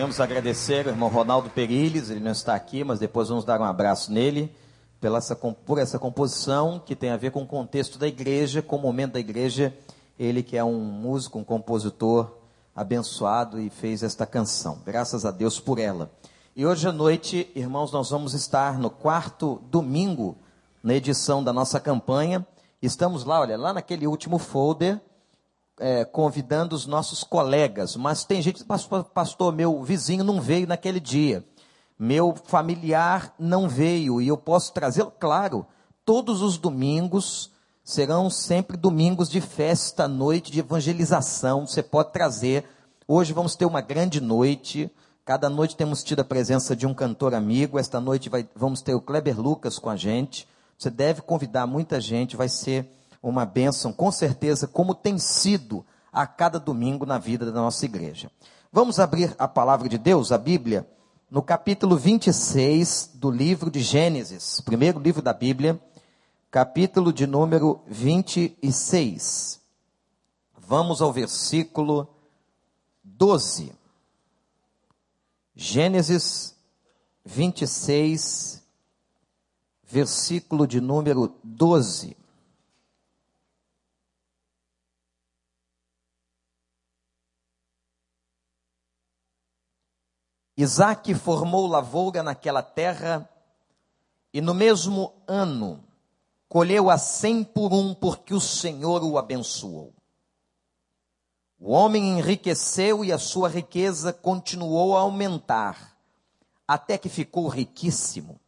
Vamos agradecer ao irmão Ronaldo Perilles, ele não está aqui, mas depois vamos dar um abraço nele, pela essa, por essa composição que tem a ver com o contexto da igreja, com o momento da igreja. Ele que é um músico, um compositor abençoado e fez esta canção. Graças a Deus por ela. E hoje à noite, irmãos, nós vamos estar no quarto domingo na edição da nossa campanha. Estamos lá, olha, lá naquele último folder, é, convidando os nossos colegas, mas tem gente, pastor, pastor, meu vizinho não veio naquele dia, meu familiar não veio, e eu posso trazê-lo, claro, todos os domingos serão sempre domingos de festa, noite de evangelização, você pode trazer. Hoje vamos ter uma grande noite, cada noite temos tido a presença de um cantor amigo, esta noite vai, vamos ter o Kleber Lucas com a gente, você deve convidar muita gente, vai ser uma bênção, com certeza, como tem sido a cada domingo na vida da nossa igreja. Vamos abrir a palavra de Deus, a Bíblia, no capítulo 26 do livro de Gênesis, primeiro livro da Bíblia, capítulo de número 26. Vamos ao versículo 12. Gênesis 26, versículo de número 12. Isaac formou lavoura naquela terra e no mesmo ano colheu a cem por um, porque o Senhor o abençoou. O homem enriqueceu e a sua riqueza continuou a aumentar, até que ficou riquíssimo.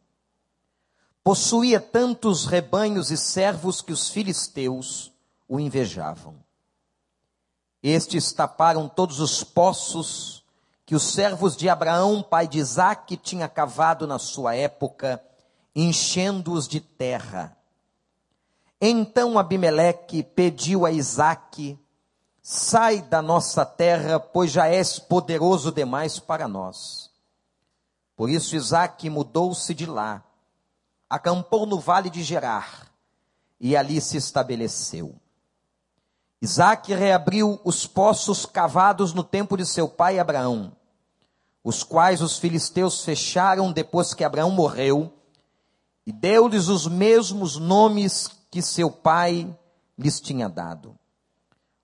Possuía tantos rebanhos e servos que os filisteus o invejavam. Estes taparam todos os poços que os servos de Abraão, pai de Isaac, tinha cavado na sua época, enchendo-os de terra. Então Abimeleque pediu a Isaac: Sai da nossa terra, pois já és poderoso demais para nós. Por isso Isaac mudou-se de lá, acampou no vale de Gerar e ali se estabeleceu. Isaac reabriu os poços cavados no tempo de seu pai Abraão os quais os filisteus fecharam depois que Abraão morreu, e deu-lhes os mesmos nomes que seu pai lhes tinha dado.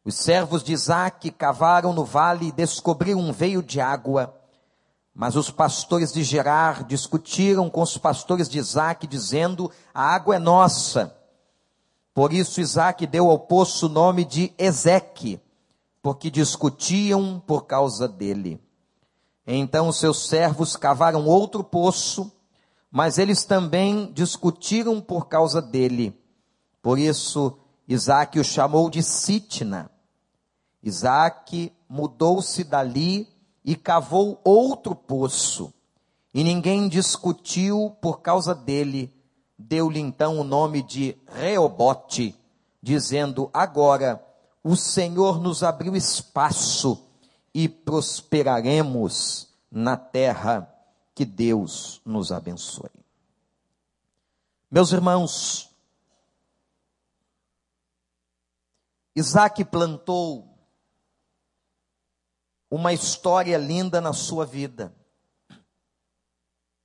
Os servos de Isaac cavaram no vale e descobriram um veio de água, mas os pastores de Gerar discutiram com os pastores de Isaac, dizendo: A água é nossa. Por isso Isaac deu ao poço o nome de Ezeque, porque discutiam por causa dele. Então seus servos cavaram outro poço, mas eles também discutiram por causa dele. Por isso, Isaac o chamou de Sitna. Isaac mudou-se dali e cavou outro poço. E ninguém discutiu por causa dele. Deu-lhe então o nome de Reobote, dizendo: Agora o Senhor nos abriu espaço e prosperaremos na terra que Deus nos abençoe. Meus irmãos, Isaac plantou uma história linda na sua vida.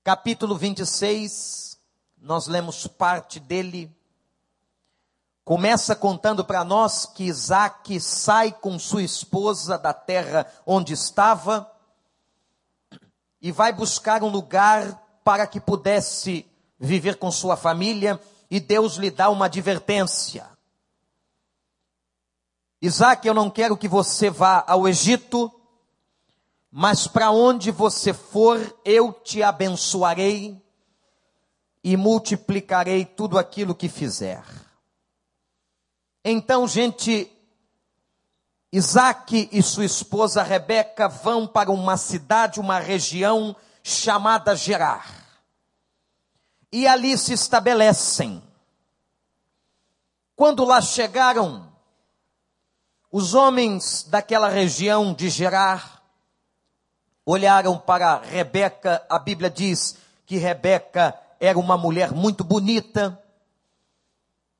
Capítulo 26, nós lemos parte dele Começa contando para nós que Isaac sai com sua esposa da terra onde estava e vai buscar um lugar para que pudesse viver com sua família, e Deus lhe dá uma advertência. Isaac, eu não quero que você vá ao Egito, mas para onde você for, eu te abençoarei e multiplicarei tudo aquilo que fizer. Então, gente, Isaac e sua esposa Rebeca vão para uma cidade, uma região chamada Gerar. E ali se estabelecem. Quando lá chegaram, os homens daquela região de Gerar olharam para Rebeca, a Bíblia diz que Rebeca era uma mulher muito bonita,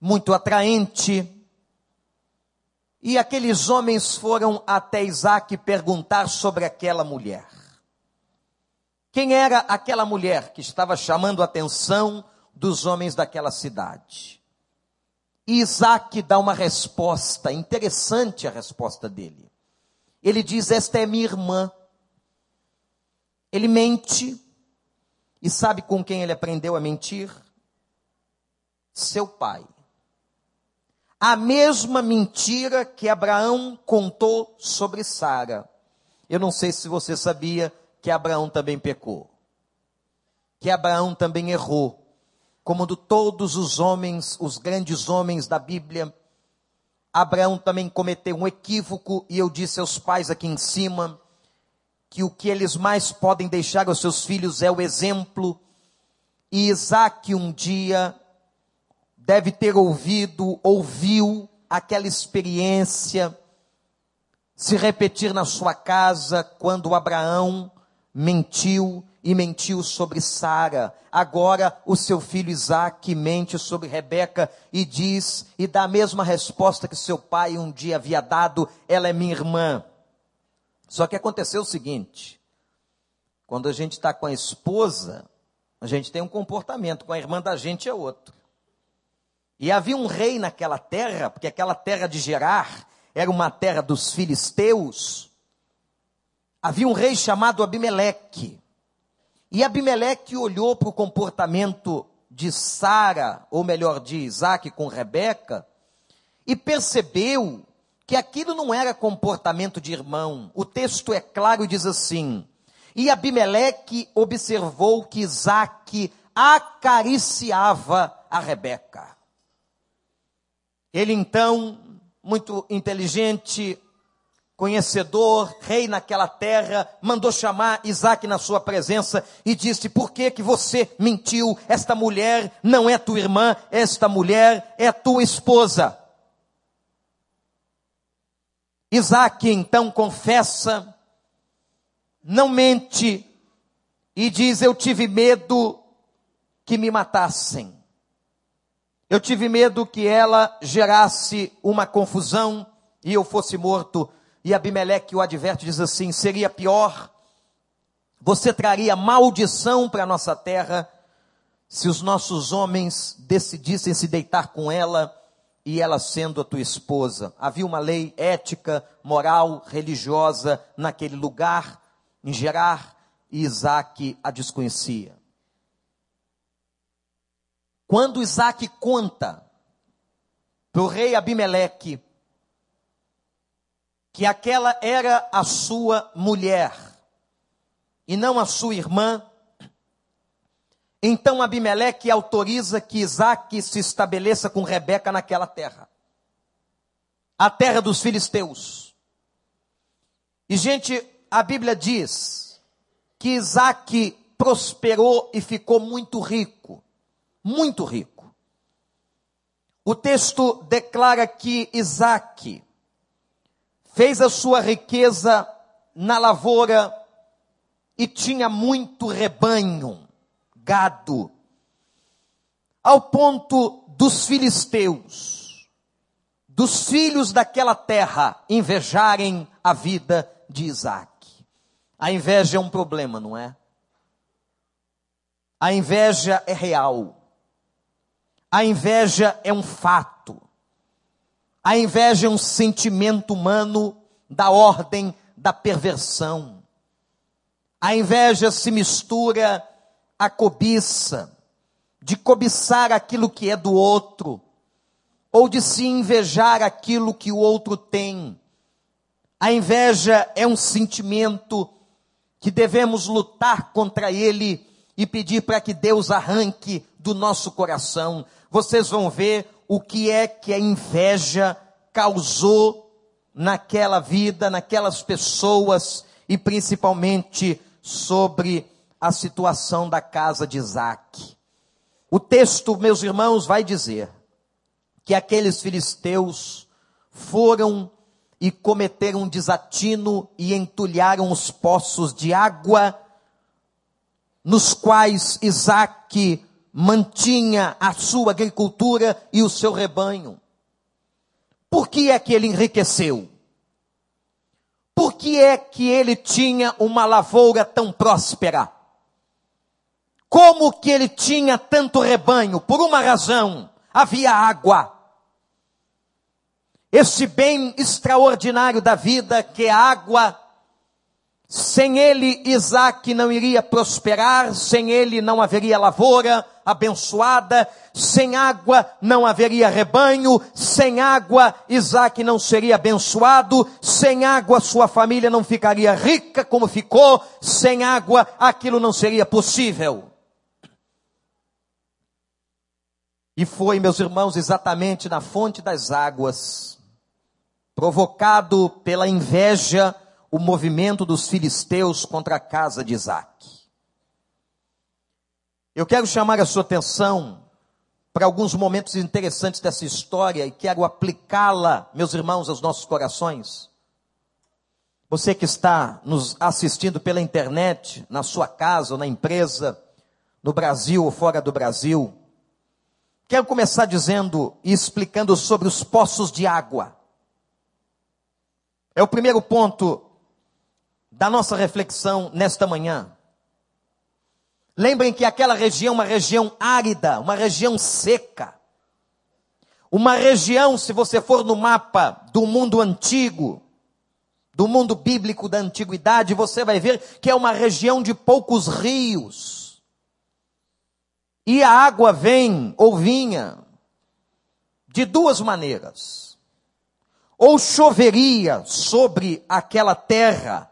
muito atraente, e aqueles homens foram até Isaac perguntar sobre aquela mulher. Quem era aquela mulher que estava chamando a atenção dos homens daquela cidade? E Isaac dá uma resposta, interessante a resposta dele. Ele diz: Esta é minha irmã. Ele mente, e sabe com quem ele aprendeu a mentir? Seu pai. A mesma mentira que Abraão contou sobre Sara. Eu não sei se você sabia que Abraão também pecou. Que Abraão também errou. Como de todos os homens, os grandes homens da Bíblia, Abraão também cometeu um equívoco, e eu disse aos pais aqui em cima, que o que eles mais podem deixar aos seus filhos é o exemplo. E Isaac um dia deve ter ouvido, ouviu aquela experiência se repetir na sua casa quando Abraão mentiu e mentiu sobre Sara. Agora o seu filho Isaac mente sobre Rebeca e diz, e dá a mesma resposta que seu pai um dia havia dado: ela é minha irmã. Só que aconteceu o seguinte: quando a gente está com a esposa, a gente tem um comportamento, com a irmã da gente é outro. E havia um rei naquela terra, porque aquela terra de Gerar era uma terra dos filisteus. Havia um rei chamado Abimeleque. E Abimeleque olhou para o comportamento de Sara, ou melhor, de Isaac com Rebeca, e percebeu que aquilo não era comportamento de irmão. O texto é claro e diz assim: E Abimeleque observou que Isaac acariciava a Rebeca. Ele então, muito inteligente, conhecedor, rei naquela terra, mandou chamar Isaac na sua presença e disse: Por que que você mentiu? Esta mulher não é tua irmã, esta mulher é tua esposa. Isaac então confessa, não mente e diz: Eu tive medo que me matassem. Eu tive medo que ela gerasse uma confusão e eu fosse morto. E Abimeleque o adverte, diz assim: seria pior, você traria maldição para a nossa terra se os nossos homens decidissem se deitar com ela e ela sendo a tua esposa. Havia uma lei ética, moral, religiosa naquele lugar, em Gerar, e Isaac a desconhecia. Quando Isaac conta para o rei Abimeleque que aquela era a sua mulher e não a sua irmã, então Abimeleque autoriza que Isaac se estabeleça com Rebeca naquela terra, a terra dos filisteus. E gente, a Bíblia diz que Isaac prosperou e ficou muito rico muito rico. O texto declara que Isaac fez a sua riqueza na lavoura e tinha muito rebanho, gado, ao ponto dos filisteus, dos filhos daquela terra, invejarem a vida de Isaac. A inveja é um problema, não é? A inveja é real. A inveja é um fato. A inveja é um sentimento humano da ordem da perversão. A inveja se mistura à cobiça, de cobiçar aquilo que é do outro, ou de se invejar aquilo que o outro tem. A inveja é um sentimento que devemos lutar contra ele e pedir para que Deus arranque do nosso coração, vocês vão ver o que é que a inveja causou naquela vida, naquelas pessoas e principalmente sobre a situação da casa de Isaac. O texto, meus irmãos, vai dizer que aqueles filisteus foram e cometeram um desatino e entulharam os poços de água nos quais Isaac mantinha a sua agricultura e o seu rebanho. Por que é que ele enriqueceu? Por que é que ele tinha uma lavoura tão próspera? Como que ele tinha tanto rebanho? Por uma razão: havia água. Esse bem extraordinário da vida que é água sem ele, Isaac não iria prosperar, sem ele não haveria lavoura abençoada, sem água não haveria rebanho, sem água Isaac não seria abençoado, sem água sua família não ficaria rica como ficou, sem água aquilo não seria possível. E foi, meus irmãos, exatamente na fonte das águas, provocado pela inveja, o movimento dos filisteus contra a casa de Isaac. Eu quero chamar a sua atenção para alguns momentos interessantes dessa história e quero aplicá-la, meus irmãos, aos nossos corações. Você que está nos assistindo pela internet, na sua casa ou na empresa, no Brasil ou fora do Brasil, quero começar dizendo e explicando sobre os poços de água. É o primeiro ponto da nossa reflexão nesta manhã. Lembrem que aquela região é uma região árida, uma região seca. Uma região, se você for no mapa do mundo antigo, do mundo bíblico da antiguidade, você vai ver que é uma região de poucos rios. E a água vem ou vinha de duas maneiras. Ou choveria sobre aquela terra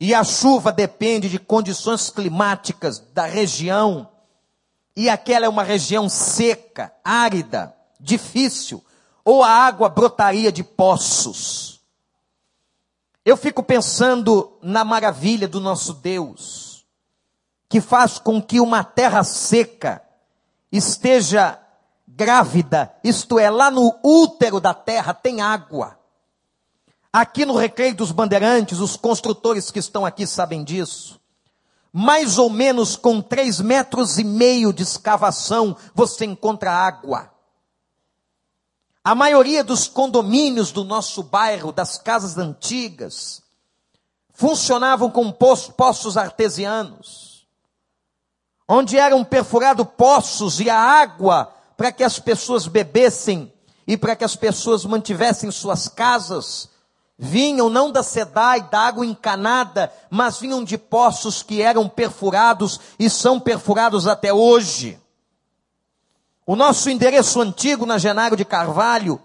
e a chuva depende de condições climáticas da região. E aquela é uma região seca, árida, difícil. Ou a água brotaria de poços. Eu fico pensando na maravilha do nosso Deus, que faz com que uma terra seca esteja grávida, isto é, lá no útero da terra tem água. Aqui no Recreio dos Bandeirantes, os construtores que estão aqui sabem disso. Mais ou menos com três metros e meio de escavação, você encontra água. A maioria dos condomínios do nosso bairro, das casas antigas, funcionavam com poços artesianos, onde eram perfurados poços e a água para que as pessoas bebessem e para que as pessoas mantivessem suas casas vinham não da SEDAI, da água encanada, mas vinham de poços que eram perfurados e são perfurados até hoje. O nosso endereço antigo na Genário de Carvalho,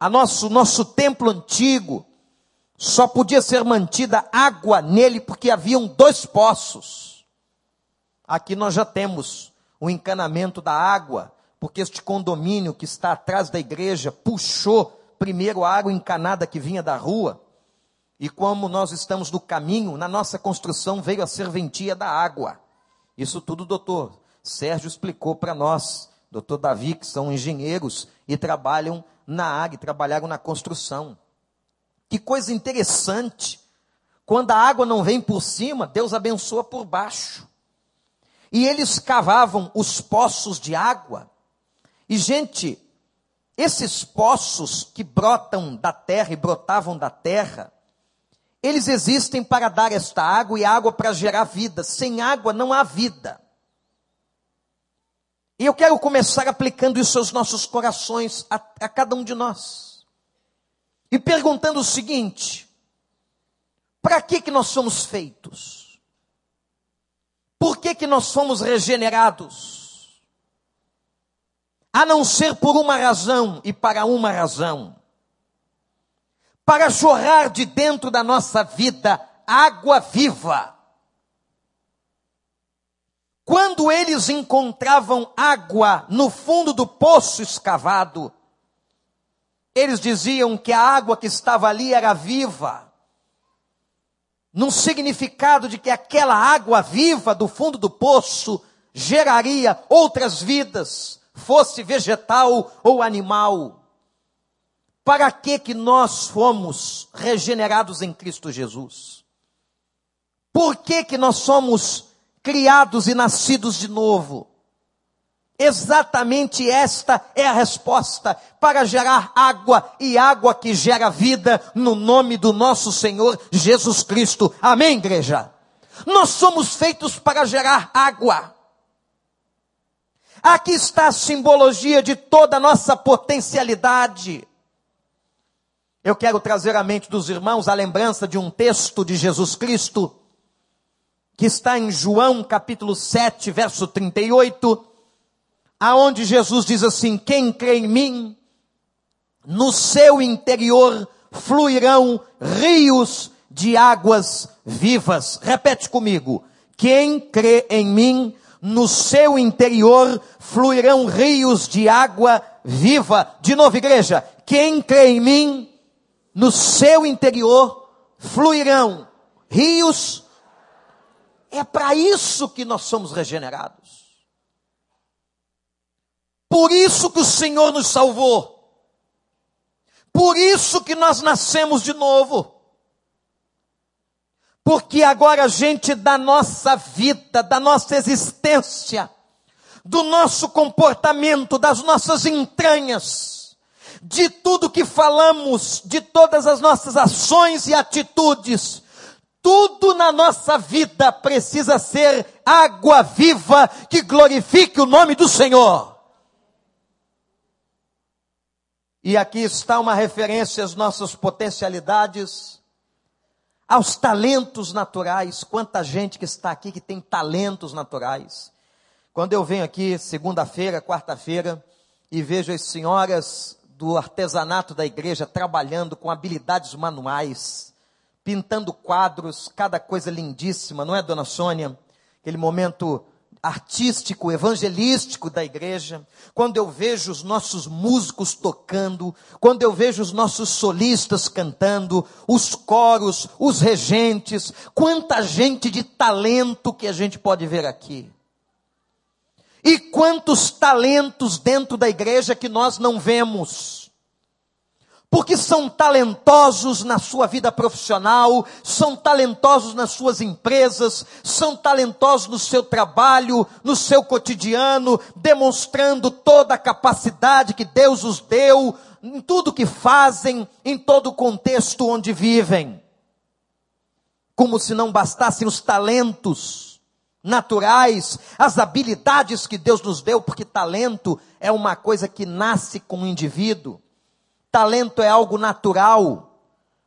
a nosso, nosso templo antigo, só podia ser mantida água nele porque haviam dois poços. Aqui nós já temos o encanamento da água, porque este condomínio que está atrás da igreja puxou primeiro a água encanada que vinha da rua, e como nós estamos no caminho, na nossa construção veio a serventia da água. Isso tudo doutor Sérgio explicou para nós, doutor Davi, que são engenheiros e trabalham na área, trabalharam na construção. Que coisa interessante. Quando a água não vem por cima, Deus abençoa por baixo. E eles cavavam os poços de água. E, gente, esses poços que brotam da terra e brotavam da terra, eles existem para dar esta água e água para gerar vida. Sem água não há vida. E eu quero começar aplicando isso aos nossos corações, a, a cada um de nós. E perguntando o seguinte: para que que nós somos feitos? Por que que nós somos regenerados? A não ser por uma razão e para uma razão. Para jorrar de dentro da nossa vida água viva. Quando eles encontravam água no fundo do poço escavado, eles diziam que a água que estava ali era viva, num significado de que aquela água viva do fundo do poço geraria outras vidas, fosse vegetal ou animal. Para que que nós fomos regenerados em Cristo Jesus? Por que que nós somos criados e nascidos de novo? Exatamente esta é a resposta para gerar água e água que gera vida no nome do nosso Senhor Jesus Cristo. Amém, igreja? Nós somos feitos para gerar água. Aqui está a simbologia de toda a nossa potencialidade. Eu quero trazer à mente dos irmãos a lembrança de um texto de Jesus Cristo, que está em João capítulo 7, verso 38, aonde Jesus diz assim: Quem crê em mim, no seu interior fluirão rios de águas vivas. Repete comigo. Quem crê em mim, no seu interior fluirão rios de água viva. De novo, igreja. Quem crê em mim, no seu interior fluirão rios. É para isso que nós somos regenerados. Por isso que o Senhor nos salvou. Por isso que nós nascemos de novo. Porque agora a gente da nossa vida, da nossa existência, do nosso comportamento, das nossas entranhas, de tudo que falamos, de todas as nossas ações e atitudes, tudo na nossa vida precisa ser água viva que glorifique o nome do Senhor. E aqui está uma referência às nossas potencialidades, aos talentos naturais. Quanta gente que está aqui que tem talentos naturais. Quando eu venho aqui segunda-feira, quarta-feira, e vejo as senhoras do artesanato da igreja trabalhando com habilidades manuais, pintando quadros, cada coisa lindíssima, não é, dona Sônia? Aquele momento artístico, evangelístico da igreja, quando eu vejo os nossos músicos tocando, quando eu vejo os nossos solistas cantando, os coros, os regentes, quanta gente de talento que a gente pode ver aqui. E quantos talentos dentro da igreja que nós não vemos porque são talentosos na sua vida profissional, são talentosos nas suas empresas, são talentosos no seu trabalho, no seu cotidiano, demonstrando toda a capacidade que Deus os deu, em tudo que fazem, em todo o contexto onde vivem. Como se não bastassem os talentos naturais, as habilidades que Deus nos deu, porque talento é uma coisa que nasce com o indivíduo Talento é algo natural,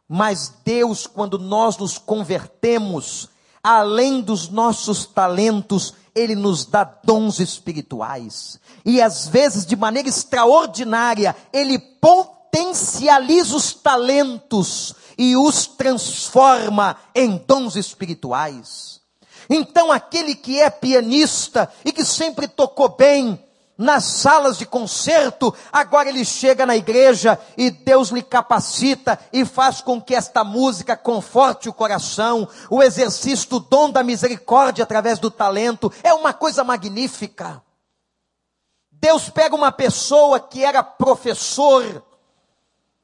mas Deus, quando nós nos convertemos, além dos nossos talentos, Ele nos dá dons espirituais. E às vezes, de maneira extraordinária, Ele potencializa os talentos e os transforma em dons espirituais. Então, aquele que é pianista e que sempre tocou bem, nas salas de concerto, agora ele chega na igreja e Deus lhe capacita e faz com que esta música conforte o coração, o exercício do dom da misericórdia através do talento, é uma coisa magnífica. Deus pega uma pessoa que era professor,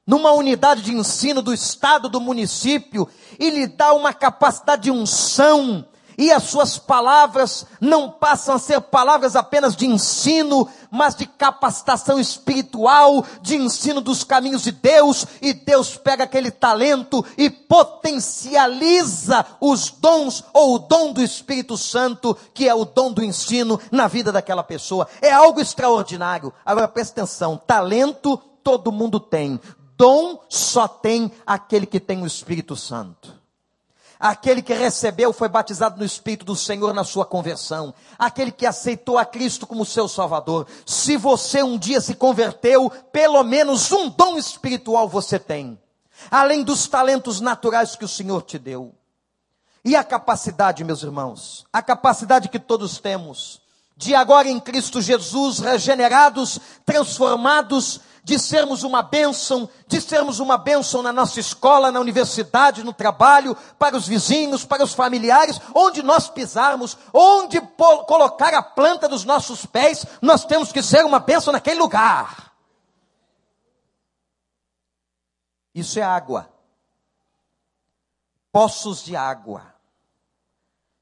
numa unidade de ensino do estado, do município, e lhe dá uma capacidade de unção, e as suas palavras não passam a ser palavras apenas de ensino, mas de capacitação espiritual, de ensino dos caminhos de Deus, e Deus pega aquele talento e potencializa os dons ou o dom do Espírito Santo, que é o dom do ensino na vida daquela pessoa. É algo extraordinário. Agora preste atenção: talento todo mundo tem, dom só tem aquele que tem o Espírito Santo. Aquele que recebeu, foi batizado no Espírito do Senhor na sua conversão. Aquele que aceitou a Cristo como seu Salvador. Se você um dia se converteu, pelo menos um dom espiritual você tem. Além dos talentos naturais que o Senhor te deu. E a capacidade, meus irmãos, a capacidade que todos temos, de agora em Cristo Jesus, regenerados, transformados, de sermos uma bênção, de sermos uma bênção na nossa escola, na universidade, no trabalho, para os vizinhos, para os familiares, onde nós pisarmos, onde colocar a planta dos nossos pés, nós temos que ser uma bênção naquele lugar. Isso é água. Poços de água.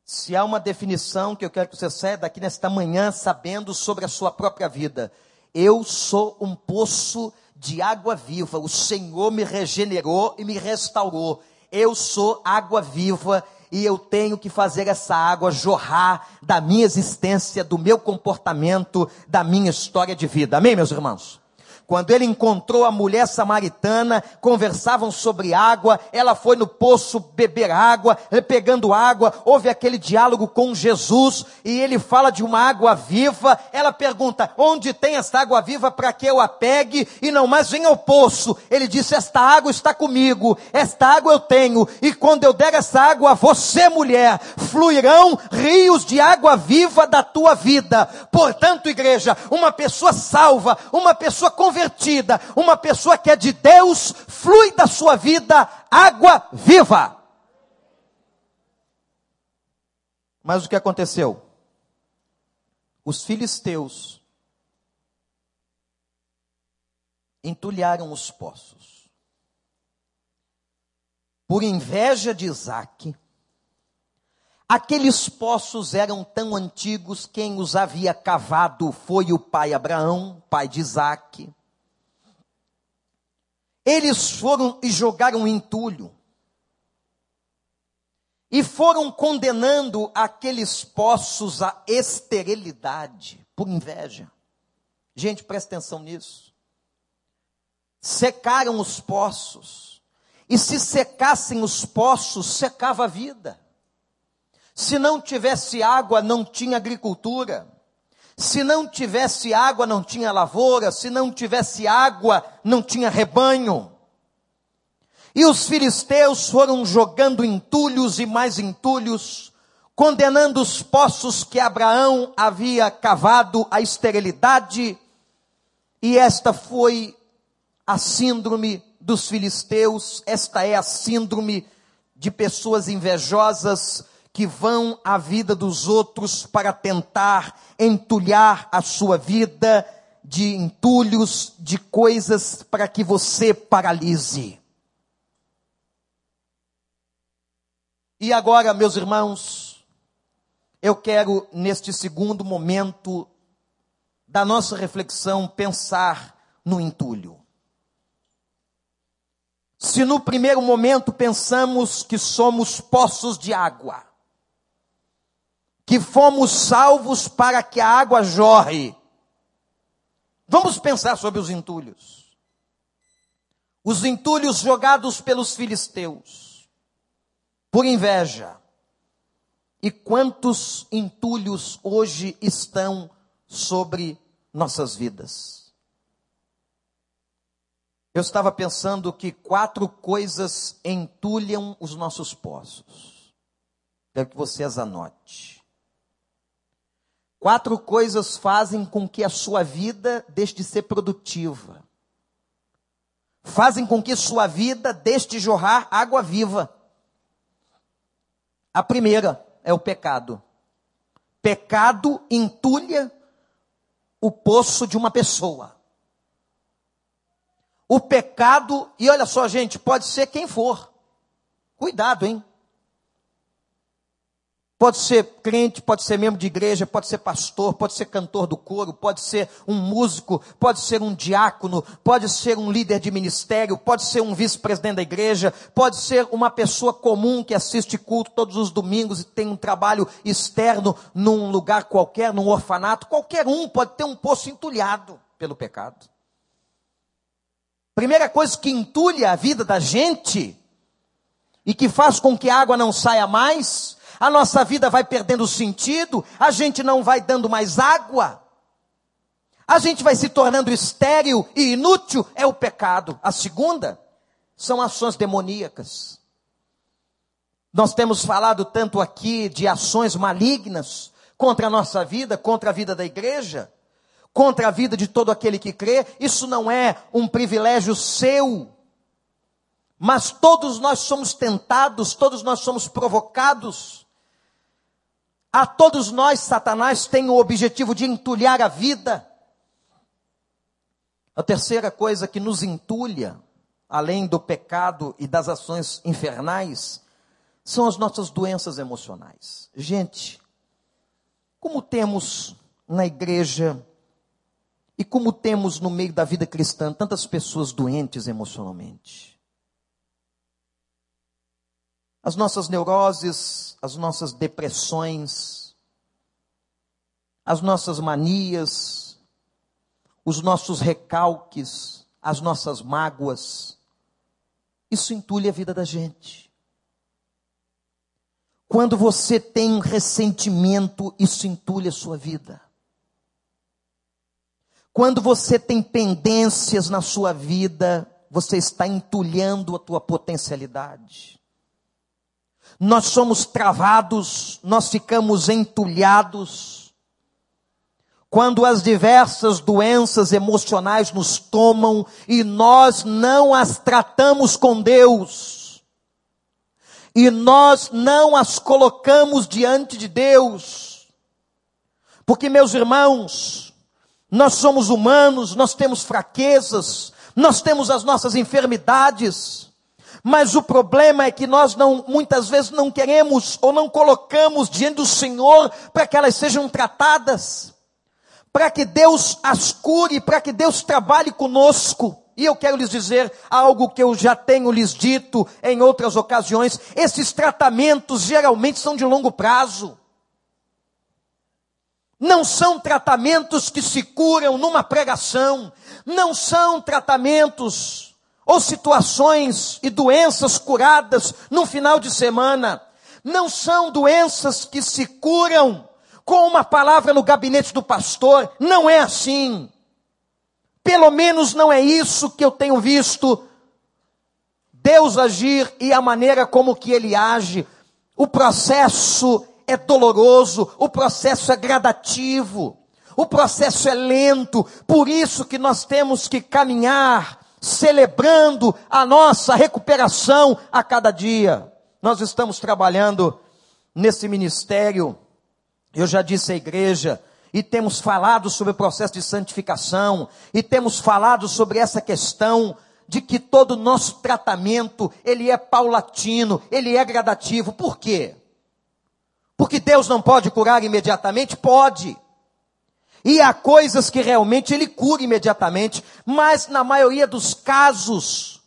Se há uma definição que eu quero que você saia daqui nesta manhã sabendo sobre a sua própria vida, eu sou um poço de água viva. O Senhor me regenerou e me restaurou. Eu sou água viva e eu tenho que fazer essa água jorrar da minha existência, do meu comportamento, da minha história de vida. Amém, meus irmãos? Quando ele encontrou a mulher samaritana, conversavam sobre água, ela foi no poço beber água, pegando água, houve aquele diálogo com Jesus, e ele fala de uma água viva, ela pergunta, onde tem esta água viva para que eu a pegue, e não mais venha ao poço. Ele disse, esta água está comigo, esta água eu tenho, e quando eu der essa água a você mulher, fluirão rios de água viva da tua vida. Portanto, igreja, uma pessoa salva, uma pessoa convertida, convertida, uma pessoa que é de Deus, flui da sua vida água viva. Mas o que aconteceu? Os filisteus entulharam os poços. Por inveja de Isaac, Aqueles poços eram tão antigos, quem os havia cavado foi o pai Abraão, pai de Isaac. Eles foram e jogaram entulho. E foram condenando aqueles poços à esterilidade, por inveja. Gente, presta atenção nisso. Secaram os poços. E se secassem os poços, secava a vida. Se não tivesse água, não tinha agricultura. Se não tivesse água, não tinha lavoura. Se não tivesse água, não tinha rebanho. E os filisteus foram jogando entulhos e mais entulhos, condenando os poços que Abraão havia cavado à esterilidade. E esta foi a síndrome dos filisteus, esta é a síndrome de pessoas invejosas que vão à vida dos outros para tentar entulhar a sua vida de entulhos, de coisas para que você paralise. E agora, meus irmãos, eu quero, neste segundo momento da nossa reflexão, pensar no entulho. Se no primeiro momento pensamos que somos poços de água, que fomos salvos para que a água jorre. Vamos pensar sobre os entulhos. Os entulhos jogados pelos filisteus, por inveja. E quantos entulhos hoje estão sobre nossas vidas? Eu estava pensando que quatro coisas entulham os nossos poços. Quero que você as anote. Quatro coisas fazem com que a sua vida deixe de ser produtiva. Fazem com que sua vida deixe de jorrar água viva. A primeira é o pecado. Pecado entulha o poço de uma pessoa. O pecado, e olha só, gente, pode ser quem for. Cuidado, hein? Pode ser crente, pode ser membro de igreja, pode ser pastor, pode ser cantor do coro, pode ser um músico, pode ser um diácono, pode ser um líder de ministério, pode ser um vice-presidente da igreja, pode ser uma pessoa comum que assiste culto todos os domingos e tem um trabalho externo num lugar qualquer, num orfanato. Qualquer um pode ter um poço entulhado pelo pecado. Primeira coisa que entulha a vida da gente e que faz com que a água não saia mais a nossa vida vai perdendo sentido, a gente não vai dando mais água, a gente vai se tornando estéril e inútil, é o pecado. A segunda são ações demoníacas. Nós temos falado tanto aqui de ações malignas contra a nossa vida, contra a vida da igreja, contra a vida de todo aquele que crê. Isso não é um privilégio seu. Mas todos nós somos tentados, todos nós somos provocados a todos nós, Satanás tem o objetivo de entulhar a vida. A terceira coisa que nos entulha, além do pecado e das ações infernais, são as nossas doenças emocionais. Gente, como temos na igreja e como temos no meio da vida cristã tantas pessoas doentes emocionalmente. As nossas neuroses, as nossas depressões, as nossas manias, os nossos recalques, as nossas mágoas. Isso entulha a vida da gente. Quando você tem um ressentimento, isso entulha a sua vida. Quando você tem pendências na sua vida, você está entulhando a tua potencialidade. Nós somos travados, nós ficamos entulhados. Quando as diversas doenças emocionais nos tomam e nós não as tratamos com Deus, e nós não as colocamos diante de Deus, porque, meus irmãos, nós somos humanos, nós temos fraquezas, nós temos as nossas enfermidades, mas o problema é que nós não, muitas vezes não queremos ou não colocamos diante do Senhor para que elas sejam tratadas, para que Deus as cure, para que Deus trabalhe conosco. E eu quero lhes dizer algo que eu já tenho lhes dito em outras ocasiões: esses tratamentos geralmente são de longo prazo. Não são tratamentos que se curam numa pregação, não são tratamentos ou situações e doenças curadas no final de semana, não são doenças que se curam com uma palavra no gabinete do pastor, não é assim. Pelo menos não é isso que eu tenho visto Deus agir e a maneira como que ele age. O processo é doloroso, o processo é gradativo, o processo é lento, por isso que nós temos que caminhar celebrando a nossa recuperação a cada dia. Nós estamos trabalhando nesse ministério, eu já disse à igreja, e temos falado sobre o processo de santificação, e temos falado sobre essa questão de que todo o nosso tratamento, ele é paulatino, ele é gradativo. Por quê? Porque Deus não pode curar imediatamente? Pode. E há coisas que realmente Ele cura imediatamente, mas na maioria dos casos,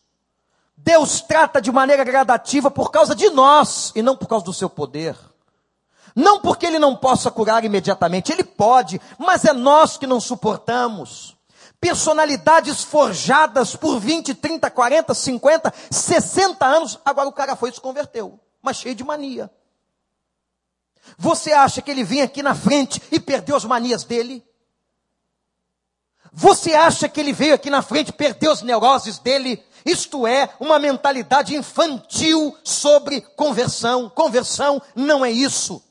Deus trata de maneira gradativa por causa de nós e não por causa do seu poder. Não porque Ele não possa curar imediatamente, Ele pode, mas é nós que não suportamos. Personalidades forjadas por 20, 30, 40, 50, 60 anos, agora o cara foi e se converteu, mas cheio de mania. Você acha que ele vinha aqui na frente e perdeu as manias dele? Você acha que ele veio aqui na frente e perdeu as neuroses dele? Isto é, uma mentalidade infantil sobre conversão. Conversão não é isso.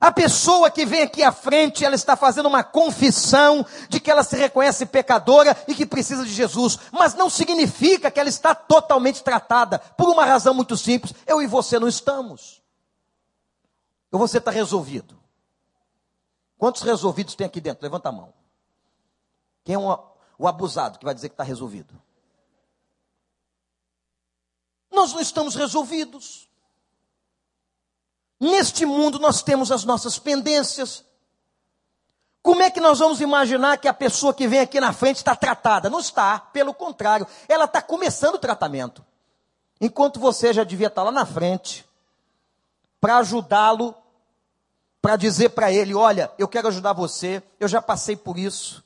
A pessoa que vem aqui à frente, ela está fazendo uma confissão de que ela se reconhece pecadora e que precisa de Jesus, mas não significa que ela está totalmente tratada, por uma razão muito simples: eu e você não estamos. Ou você está resolvido? Quantos resolvidos tem aqui dentro? Levanta a mão. Quem é o, abusado que vai dizer que está resolvido? Nós não estamos resolvidos. Neste mundo nós temos as nossas pendências. Como é que nós vamos imaginar que a pessoa que vem aqui na frente está tratada? Não está, pelo contrário, ela está começando o tratamento. Enquanto você já devia estar lá na frente para ajudá-lo para dizer para ele: olha, eu quero ajudar você, eu já passei por isso.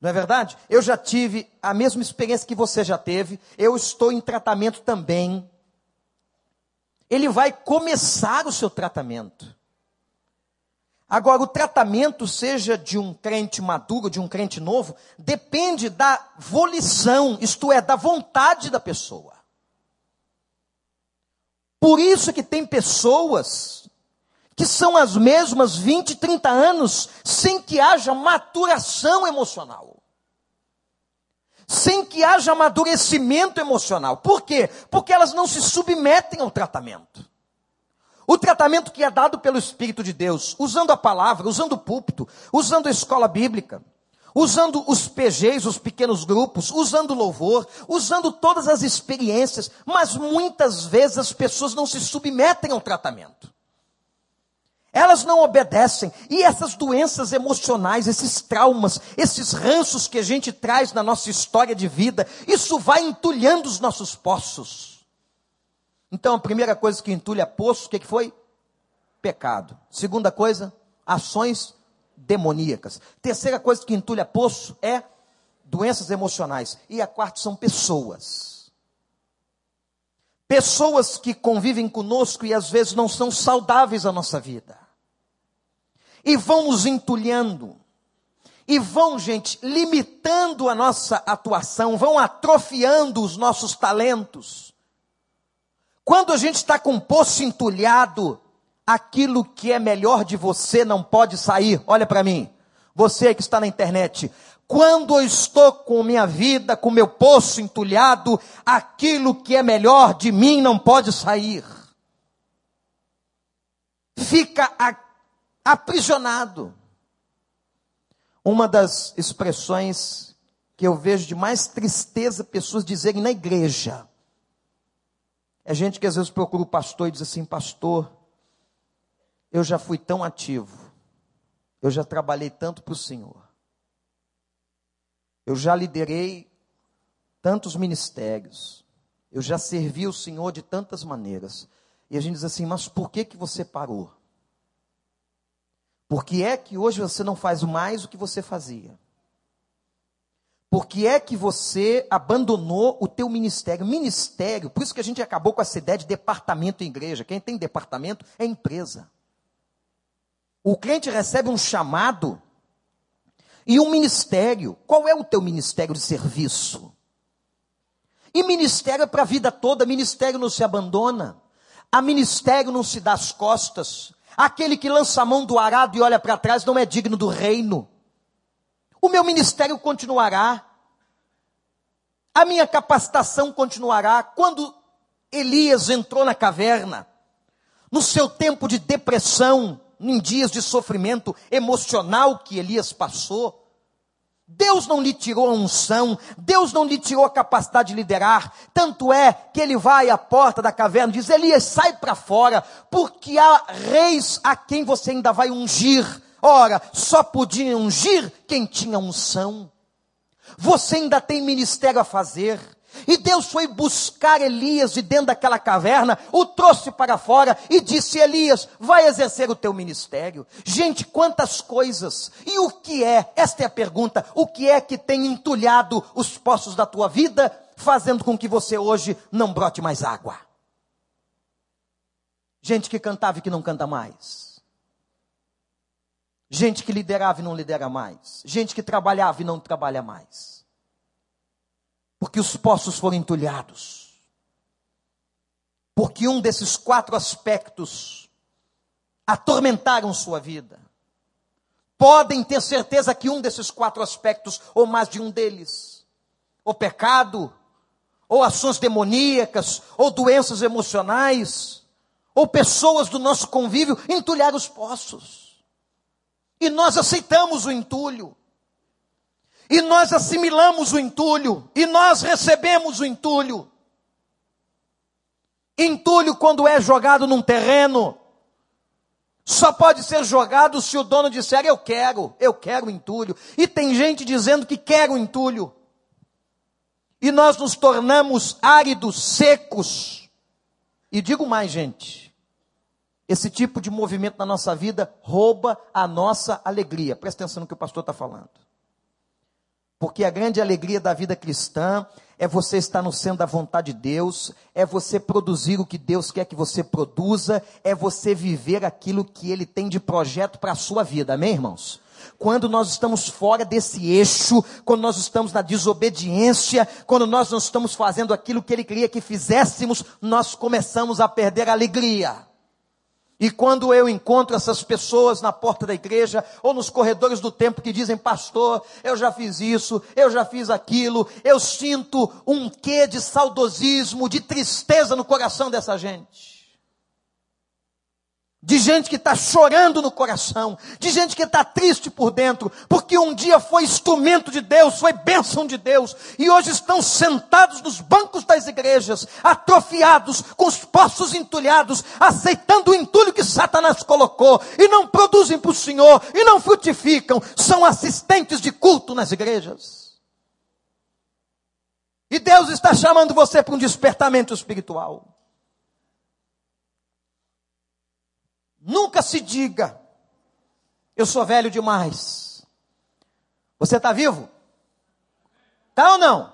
Não é verdade? Eu já tive a mesma experiência que você já teve, eu estou em tratamento também. Ele vai começar o seu tratamento. Agora, o tratamento, seja de um crente maduro, de um crente novo, depende da volição, isto é, da vontade da pessoa. Por isso que tem pessoas que são as mesmas 20, 30 anos, sem que haja maturação emocional. Sem que haja amadurecimento emocional. Por quê? Porque elas não se submetem ao tratamento. O tratamento que é dado pelo Espírito de Deus, usando a palavra, usando o púlpito, usando a escola bíblica, usando os PGs, os pequenos grupos, usando o louvor, usando todas as experiências, mas muitas vezes as pessoas não se submetem ao tratamento Elas não obedecem. E essas doenças emocionais, esses traumas, esses ranços que a gente traz na nossa história de vida, isso vai entulhando os nossos poços. Então, a primeira coisa que entulha poço, o que, que foi? Pecado. Segunda coisa, ações demoníacas. Terceira coisa que entulha poço é doenças emocionais. E a quarta são pessoas. Pessoas que convivem conosco e às vezes não são saudáveis à nossa vida. E vão nos entulhando. E vão, gente, limitando a nossa atuação, vão atrofiando os nossos talentos. Quando a gente está com um poço entulhado, aquilo que é melhor de você não pode sair. Olha para mim, você que está na internet, quando eu estou com minha vida, com meu poço entulhado, aquilo que é melhor de mim não pode sair. Fica aprisionado. Uma das expressões que eu vejo de mais tristeza pessoas dizerem na igreja. É gente que às vezes procura o pastor e diz assim: Pastor, eu já fui tão ativo, eu já trabalhei tanto para o Senhor eu já liderei tantos ministérios. Eu já servi o Senhor de tantas maneiras. E a gente diz assim: "Mas por que que você parou? Por que é que hoje você não faz mais o que você fazia? Por que é que você abandonou o teu ministério? Ministério, por isso que a gente acabou com essa ideia de departamento em igreja. Quem tem departamento é empresa. O crente recebe um chamado e um ministério. Qual é o teu ministério de serviço? E ministério é para a vida toda, ministério não se abandona. A ministério não se dá as costas. Aquele que lança a mão do arado e olha para trás não é digno do reino. O meu ministério continuará. A minha capacitação continuará. Quando Elias entrou na caverna, no seu tempo de depressão, em dias de sofrimento emocional que Elias passou, Deus não lhe tirou a unção, Deus não lhe tirou a capacidade de liderar. Tanto é que ele vai à porta da caverna e diz: Elias, sai para fora, porque há reis a quem você ainda vai ungir. Ora, só podia ungir quem tinha unção. Você ainda tem ministério a fazer. E Deus foi buscar Elias de dentro daquela caverna, o trouxe para fora e disse: Elias, vai exercer o teu ministério. Gente, quantas coisas! E o que é? Esta é a pergunta: o que é que tem entulhado os poços da tua vida, fazendo com que você hoje não brote mais água? Gente que cantava e que não canta mais. Gente que liderava e não lidera mais. Gente que trabalhava e não trabalha mais porque os poços foram entulhados. Porque um desses quatro aspectos atormentaram sua vida. Podem ter certeza que um desses quatro aspectos, ou mais de um deles, o pecado, ou ações demoníacas, ou doenças emocionais, ou pessoas do nosso convívio, entulharam os poços. E nós aceitamos o entulho. E nós assimilamos o entulho, e nós recebemos o entulho. Entulho, quando é jogado num terreno, só pode ser jogado se o dono disser: Eu quero, eu quero o entulho. E tem gente dizendo que quer o entulho. E nós nos tornamos áridos, secos. E digo mais, gente: esse tipo de movimento na nossa vida rouba a nossa alegria. Presta atenção no que o pastor está falando. Porque a grande alegria da vida cristã é você estar no centro da vontade de Deus, é você produzir o que Deus quer que você produza, é você viver aquilo que Ele tem de projeto para a sua vida, amém, irmãos? Quando nós estamos fora desse eixo, quando nós estamos na desobediência, quando nós não estamos fazendo aquilo que Ele queria que fizéssemos, nós começamos a perder a alegria. E quando eu encontro essas pessoas na porta da igreja ou nos corredores do templo que dizem, pastor, eu já fiz isso, eu já fiz aquilo, eu sinto um quê de saudosismo, de tristeza no coração dessa gente. De gente que está chorando no coração, de gente que está triste por dentro, porque um dia foi instrumento de Deus, foi bênção de Deus, e hoje estão sentados nos bancos das igrejas, atrofiados, com os poços entulhados, aceitando o entulho que Satanás colocou, e não produzem para o Senhor, e não frutificam, são assistentes de culto nas igrejas. E Deus está chamando você para um despertamento espiritual. Nunca se diga, eu sou velho demais. Você está vivo? Tá ou não?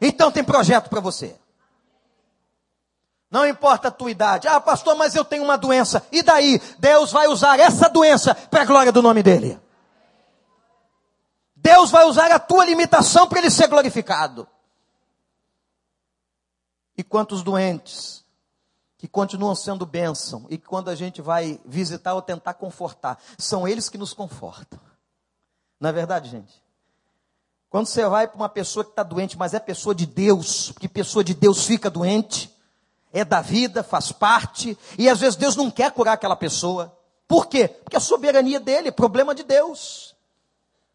Então tem projeto para você. Não importa a tua idade. Ah, pastor, mas eu tenho uma doença. E daí? Deus vai usar essa doença para a glória do nome dele. Deus vai usar a tua limitação para ele ser glorificado. E quantos doentes que continuam sendo bênção e que quando a gente vai visitar ou tentar confortar, são eles que nos confortam. Não é verdade, gente? Quando você vai para uma pessoa que está doente, mas é pessoa de Deus, porque pessoa de Deus fica doente, é da vida, faz parte, e às vezes Deus não quer curar aquela pessoa. Por quê? Porque a soberania dele, é problema de Deus.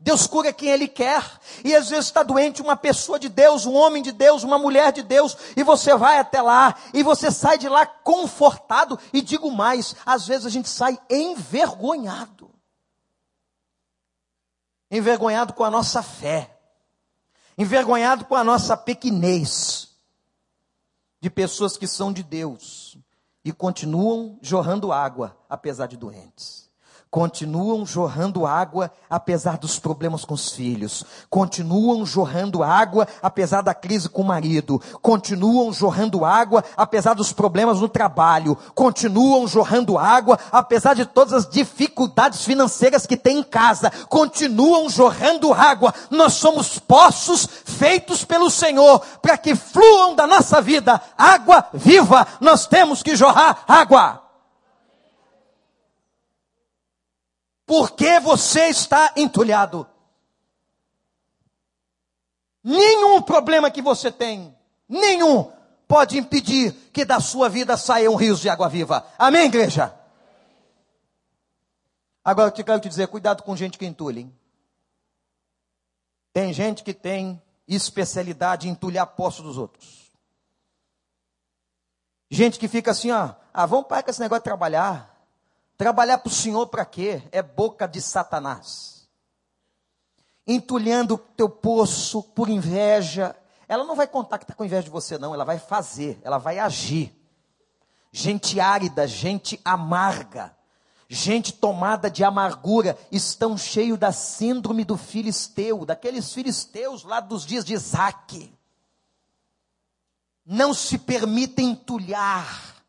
Deus cura quem Ele quer. E às vezes está doente uma pessoa de Deus, um homem de Deus, uma mulher de Deus, e você vai até lá, e você sai de lá confortado. E digo mais, às vezes a gente sai envergonhado. Envergonhado com a nossa fé, envergonhado com a nossa pequenez, de pessoas que são de Deus e continuam jorrando água, apesar de doentes continuam jorrando água apesar dos problemas com os filhos, continuam jorrando água apesar da crise com o marido, continuam jorrando água apesar dos problemas no trabalho, continuam jorrando água apesar de todas as dificuldades financeiras que tem em casa, continuam jorrando água. Nós somos poços feitos pelo Senhor para que fluam da nossa vida água viva. Nós temos que jorrar água. Porque você está entulhado. Nenhum problema que você tem, nenhum, pode impedir que da sua vida saiam rios de água viva. Amém, igreja? Agora eu quero te dizer, cuidado com gente que entulha. Hein? Tem gente que tem especialidade em entulhar poços dos outros. Gente que fica assim, ó, ah, vamos parar com esse negócio de trabalhar. Trabalhar para o Senhor para quê? É boca de Satanás. Entulhando o teu poço por inveja. Ela não vai contar que está com inveja de você, não. Ela vai fazer, ela vai agir. Gente árida, gente amarga, gente tomada de amargura, estão cheios da síndrome do filisteu, daqueles filisteus lá dos dias de Isaac. Não se permitem entulhar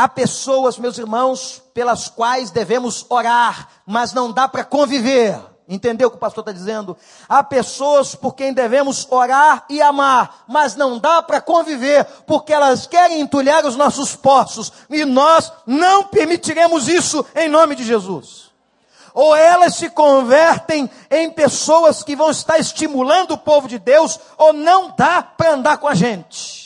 Há pessoas, meus irmãos, pelas quais devemos orar, mas não dá para conviver. Entendeu o que o pastor está dizendo? Há pessoas por quem devemos orar e amar, mas não dá para conviver, porque elas querem entulhar os nossos poços, e nós não permitiremos isso em nome de Jesus. Ou elas se convertem em pessoas que vão estar estimulando o povo de Deus, ou não dá para andar com a gente.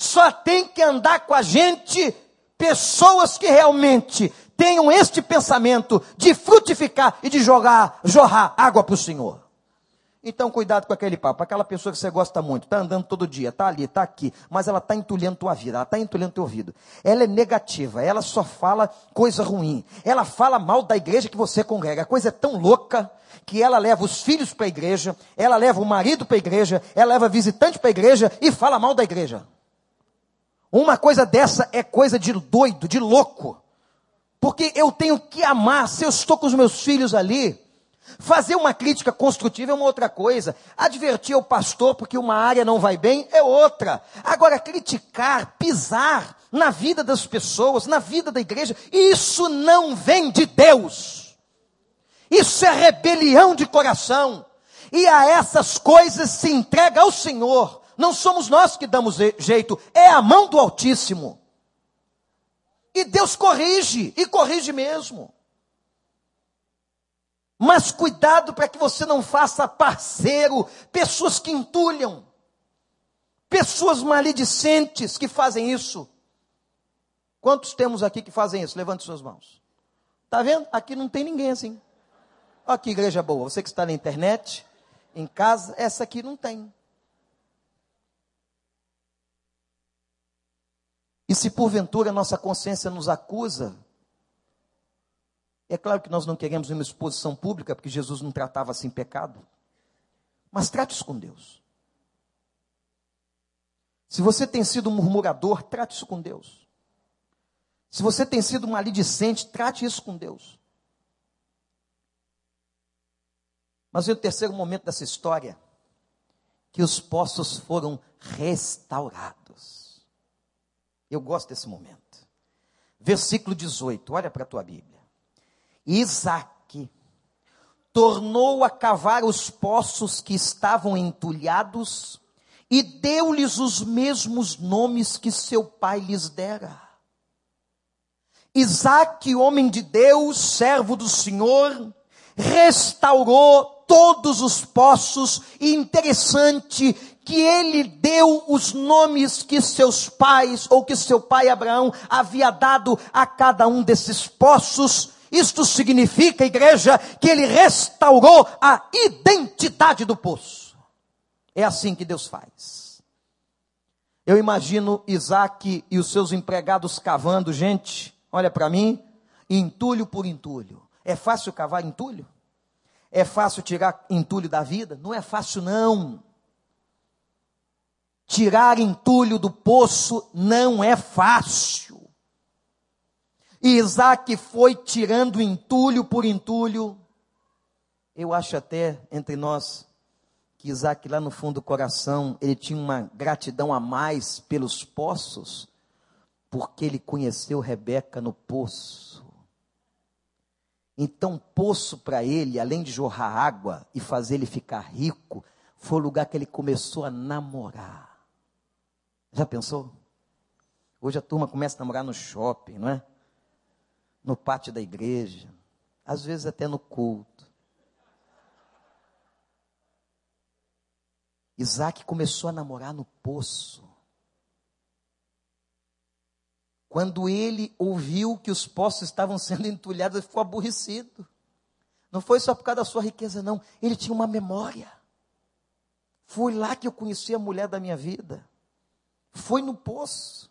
Só tem que andar com a gente pessoas que realmente tenham este pensamento de frutificar e de jogar, jorrar água para o Senhor. Então, cuidado com aquele papo. Aquela pessoa que você gosta muito, está andando todo dia, está ali, está aqui, mas ela está entulhando tua vida, ela está entulhando teu ouvido. Ela é negativa, ela só fala coisa ruim. Ela fala mal da igreja que você congrega. A coisa é tão louca que ela leva os filhos para a igreja, ela leva o marido para a igreja, ela leva visitante para a igreja e fala mal da igreja. Uma coisa dessa é coisa de doido, de louco. Porque eu tenho que amar, se eu estou com os meus filhos ali, fazer uma crítica construtiva é uma outra coisa. Advertir o pastor porque uma área não vai bem é outra. Agora, criticar, pisar na vida das pessoas, na vida da igreja, isso não vem de Deus. Isso é rebelião de coração. E a essas coisas se entrega ao Senhor. Não somos nós que damos jeito, é a mão do Altíssimo. E Deus corrige, e corrige mesmo. Mas cuidado para que você não faça parceiro pessoas que entulham, pessoas maledicentes que fazem isso. Quantos temos aqui que fazem isso? Levante suas mãos. Tá vendo? Aqui não tem ninguém assim. Olha que igreja boa. Você que está na internet, em casa, essa aqui não tem. E se porventura nossa consciência nos acusa, é claro que nós não queremos uma exposição pública, porque Jesus não tratava assim pecado. Mas trate isso com Deus. Se você tem sido um murmurador, trate isso com Deus. Se você tem sido um maledicente, trate isso com Deus. Mas o terceiro momento dessa história, que os poços foram restaurados. Eu gosto desse momento. Versículo 18, olha para a tua Bíblia. Isaac tornou a cavar os poços que estavam entulhados e deu-lhes os mesmos nomes que seu pai lhes dera. Isaac, homem de Deus, servo do Senhor, restaurou todos os poços, e interessante que ele deu os nomes que seus pais, ou que seu pai Abraão havia dado a cada um desses poços, isto significa, igreja, que ele restaurou a identidade do poço. É assim que Deus faz. Eu imagino Isaac e os seus empregados cavando, gente, olha para mim, entulho por entulho. É fácil cavar entulho? É fácil tirar entulho da vida? Não é fácil, não. Tirar entulho do poço não é fácil. E Isaac foi tirando entulho por entulho. Eu acho até entre nós que Isaac, lá no fundo do coração, ele tinha uma gratidão a mais pelos poços, porque ele conheceu Rebeca no poço. Então, poço para ele, além de jorrar água e fazer ele ficar rico, foi o lugar que ele começou a namorar. Já pensou? Hoje a turma começa a namorar no shopping, não é? no pátio da igreja, às vezes até no culto. Isaac começou a namorar no poço. Quando ele ouviu que os poços estavam sendo entulhados, ele ficou aborrecido. Não foi só por causa da sua riqueza, não. Ele tinha uma memória. Foi lá que eu conheci a mulher da minha vida. Foi no poço.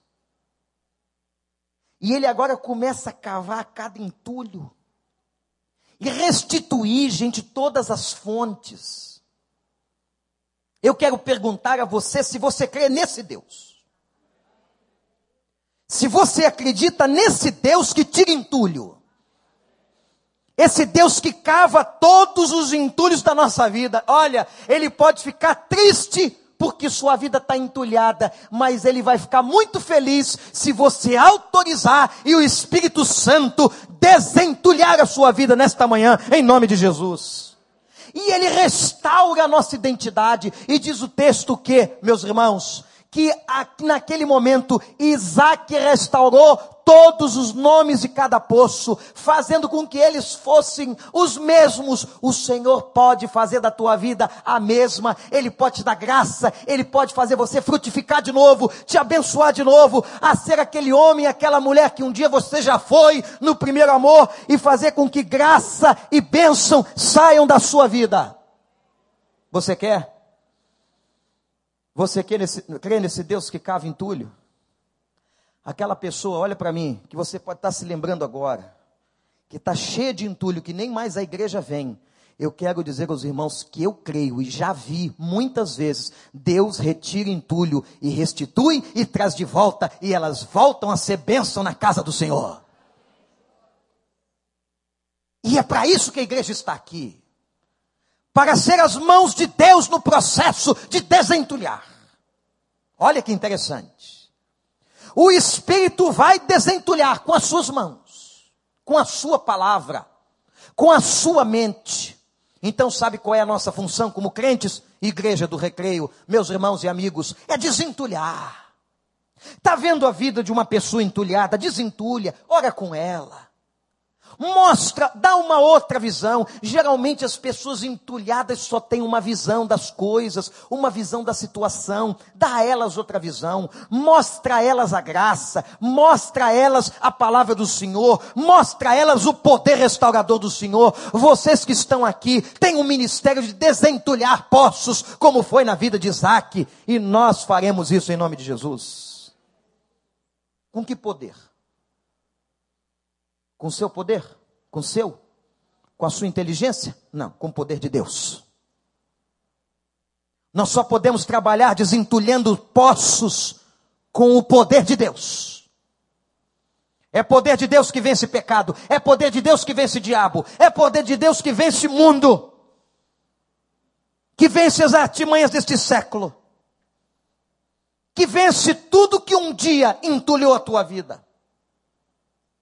E ele agora começa a cavar cada entulho e restituir, gente, todas as fontes. Eu quero perguntar a você se você crê nesse Deus. Se você acredita nesse Deus que tira entulho. Esse Deus que cava todos os entulhos da nossa vida. Olha, ele pode ficar triste porque sua vida está entulhada, mas ele vai ficar muito feliz se você autorizar e o Espírito Santo desentulhar a sua vida nesta manhã, em nome de Jesus. E ele restaura a nossa identidade, e diz o texto que, meus irmãos, que naquele momento Isaac restaurou todos os nomes de cada poço, fazendo com que eles fossem os mesmos. O Senhor pode fazer da tua vida a mesma, Ele pode te dar graça, Ele pode fazer você frutificar de novo, te abençoar de novo, a ser aquele homem, aquela mulher que um dia você já foi no primeiro amor e fazer com que graça e bênção saiam da sua vida. Você quer? Você crê nesse, crê nesse Deus que cava entulho? Aquela pessoa, olha para mim, que você pode estar tá se lembrando agora, que está cheia de entulho, que nem mais a igreja vem. Eu quero dizer aos irmãos que eu creio e já vi muitas vezes Deus retira entulho e restitui e traz de volta e elas voltam a ser bênção na casa do Senhor. E é para isso que a igreja está aqui para ser as mãos de Deus no processo de desentulhar. Olha que interessante. O Espírito vai desentulhar com as suas mãos, com a sua palavra, com a sua mente. Então, sabe qual é a nossa função como crentes? Igreja do Recreio, meus irmãos e amigos, é desentulhar. Está vendo a vida de uma pessoa entulhada? Desentulha, ora com ela. Mostra, dá uma outra visão. Geralmente as pessoas entulhadas só têm uma visão das coisas, uma visão da situação. Dá a elas outra visão. Mostra a elas a graça. Mostra a elas a palavra do Senhor. Mostra a elas o poder restaurador do Senhor. Vocês que estão aqui têm um ministério de desentulhar poços, como foi na vida de Isaac. E nós faremos isso em nome de Jesus. Com que poder? Com seu poder? Com seu? Com a sua inteligência? Não, com o poder de Deus. Nós só podemos trabalhar desentulhando poços com o poder de Deus. É poder de Deus que vence pecado, é poder de Deus que vence diabo, é poder de Deus que vence mundo, que vence as artimanhas deste século, que vence tudo que um dia entulhou a tua vida.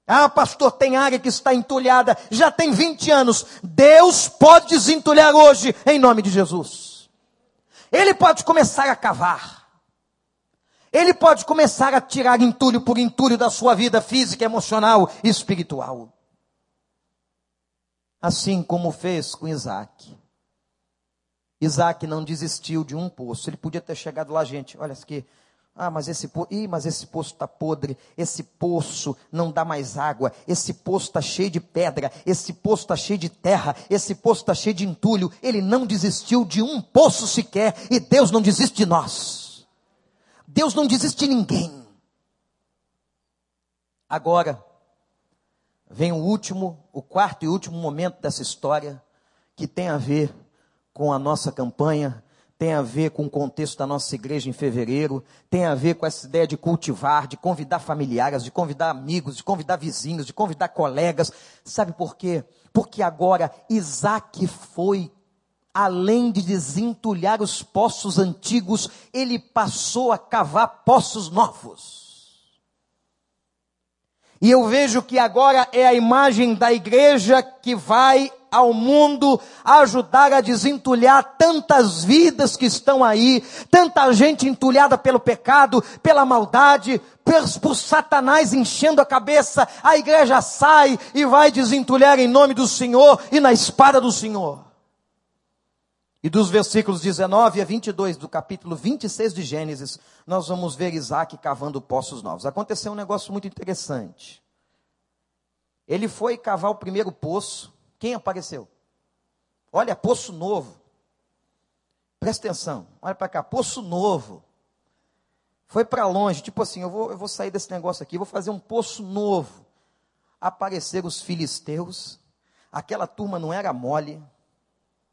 Ah, pastor, tem área que está entulhada, já tem 20 anos. Deus pode desentulhar hoje, em nome de Jesus. Ele pode começar a cavar. Ele pode começar a tirar entulho por entulho da sua vida física, emocional e espiritual. Assim como fez com Isaac. Isaac não desistiu de um poço. Ele podia ter chegado lá, gente. Olha aqui, ah, mas esse, po... Ih, mas esse poço está podre, esse poço não dá mais água, esse poço está cheio de pedra, esse poço está cheio de terra, esse poço está cheio de entulho. Ele não desistiu de um poço sequer, e Deus não desiste de nós. Deus não desiste de ninguém. Agora, vem o último, o quarto e último momento dessa história, que tem a ver com a nossa campanha tem a ver com o contexto da nossa igreja em fevereiro, tem a ver com essa ideia de cultivar, de convidar familiares, de convidar amigos, de convidar vizinhos, de convidar colegas. Sabe por quê? Porque agora Isaac foi, além de desentulhar os poços antigos, ele passou a cavar poços novos. E eu vejo que agora é a imagem da igreja que vai ao mundo ajudar a desentulhar tantas vidas que estão aí, tanta gente entulhada pelo pecado, pela maldade, por, Satanás enchendo a cabeça. A igreja sai e vai desentulhar em nome do Senhor e na espada do Senhor. E dos versículos 19 a 22 do capítulo 26 de Gênesis, nós vamos ver Isaac cavando poços novos. Aconteceu um negócio muito interessante. Ele foi cavar o primeiro poço. Quem apareceu? Olha, poço novo. Presta atenção, olha para cá, poço novo. Foi para longe, tipo assim, eu vou, eu vou sair desse negócio aqui, vou fazer um poço novo. Apareceram os filisteus, aquela turma não era mole,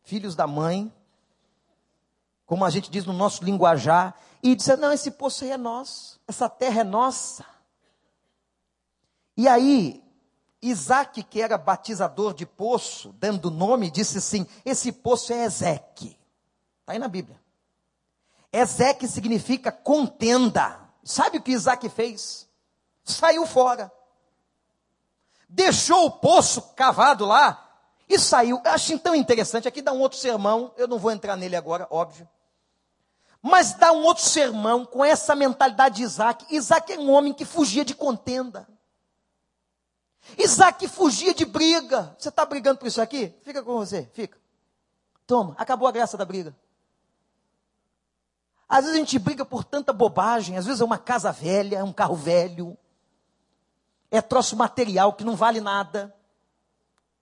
filhos da mãe, como a gente diz no nosso linguajar, e disseram: não, esse poço aí é nosso, essa terra é nossa. E aí, Isaac, que era batizador de poço, dando nome, disse assim: esse poço é Ezeque. Está aí na Bíblia. Ezeque significa contenda. Sabe o que Isaac fez? Saiu fora. Deixou o poço cavado lá e saiu. Eu achei tão interessante. Aqui dá um outro sermão. Eu não vou entrar nele agora, óbvio. Mas dá um outro sermão com essa mentalidade de Isaac. Isaac é um homem que fugia de contenda. Isaac fugia de briga. Você está brigando por isso aqui? Fica com você, fica. Toma, acabou a graça da briga. Às vezes a gente briga por tanta bobagem, às vezes é uma casa velha, é um carro velho, é troço material que não vale nada,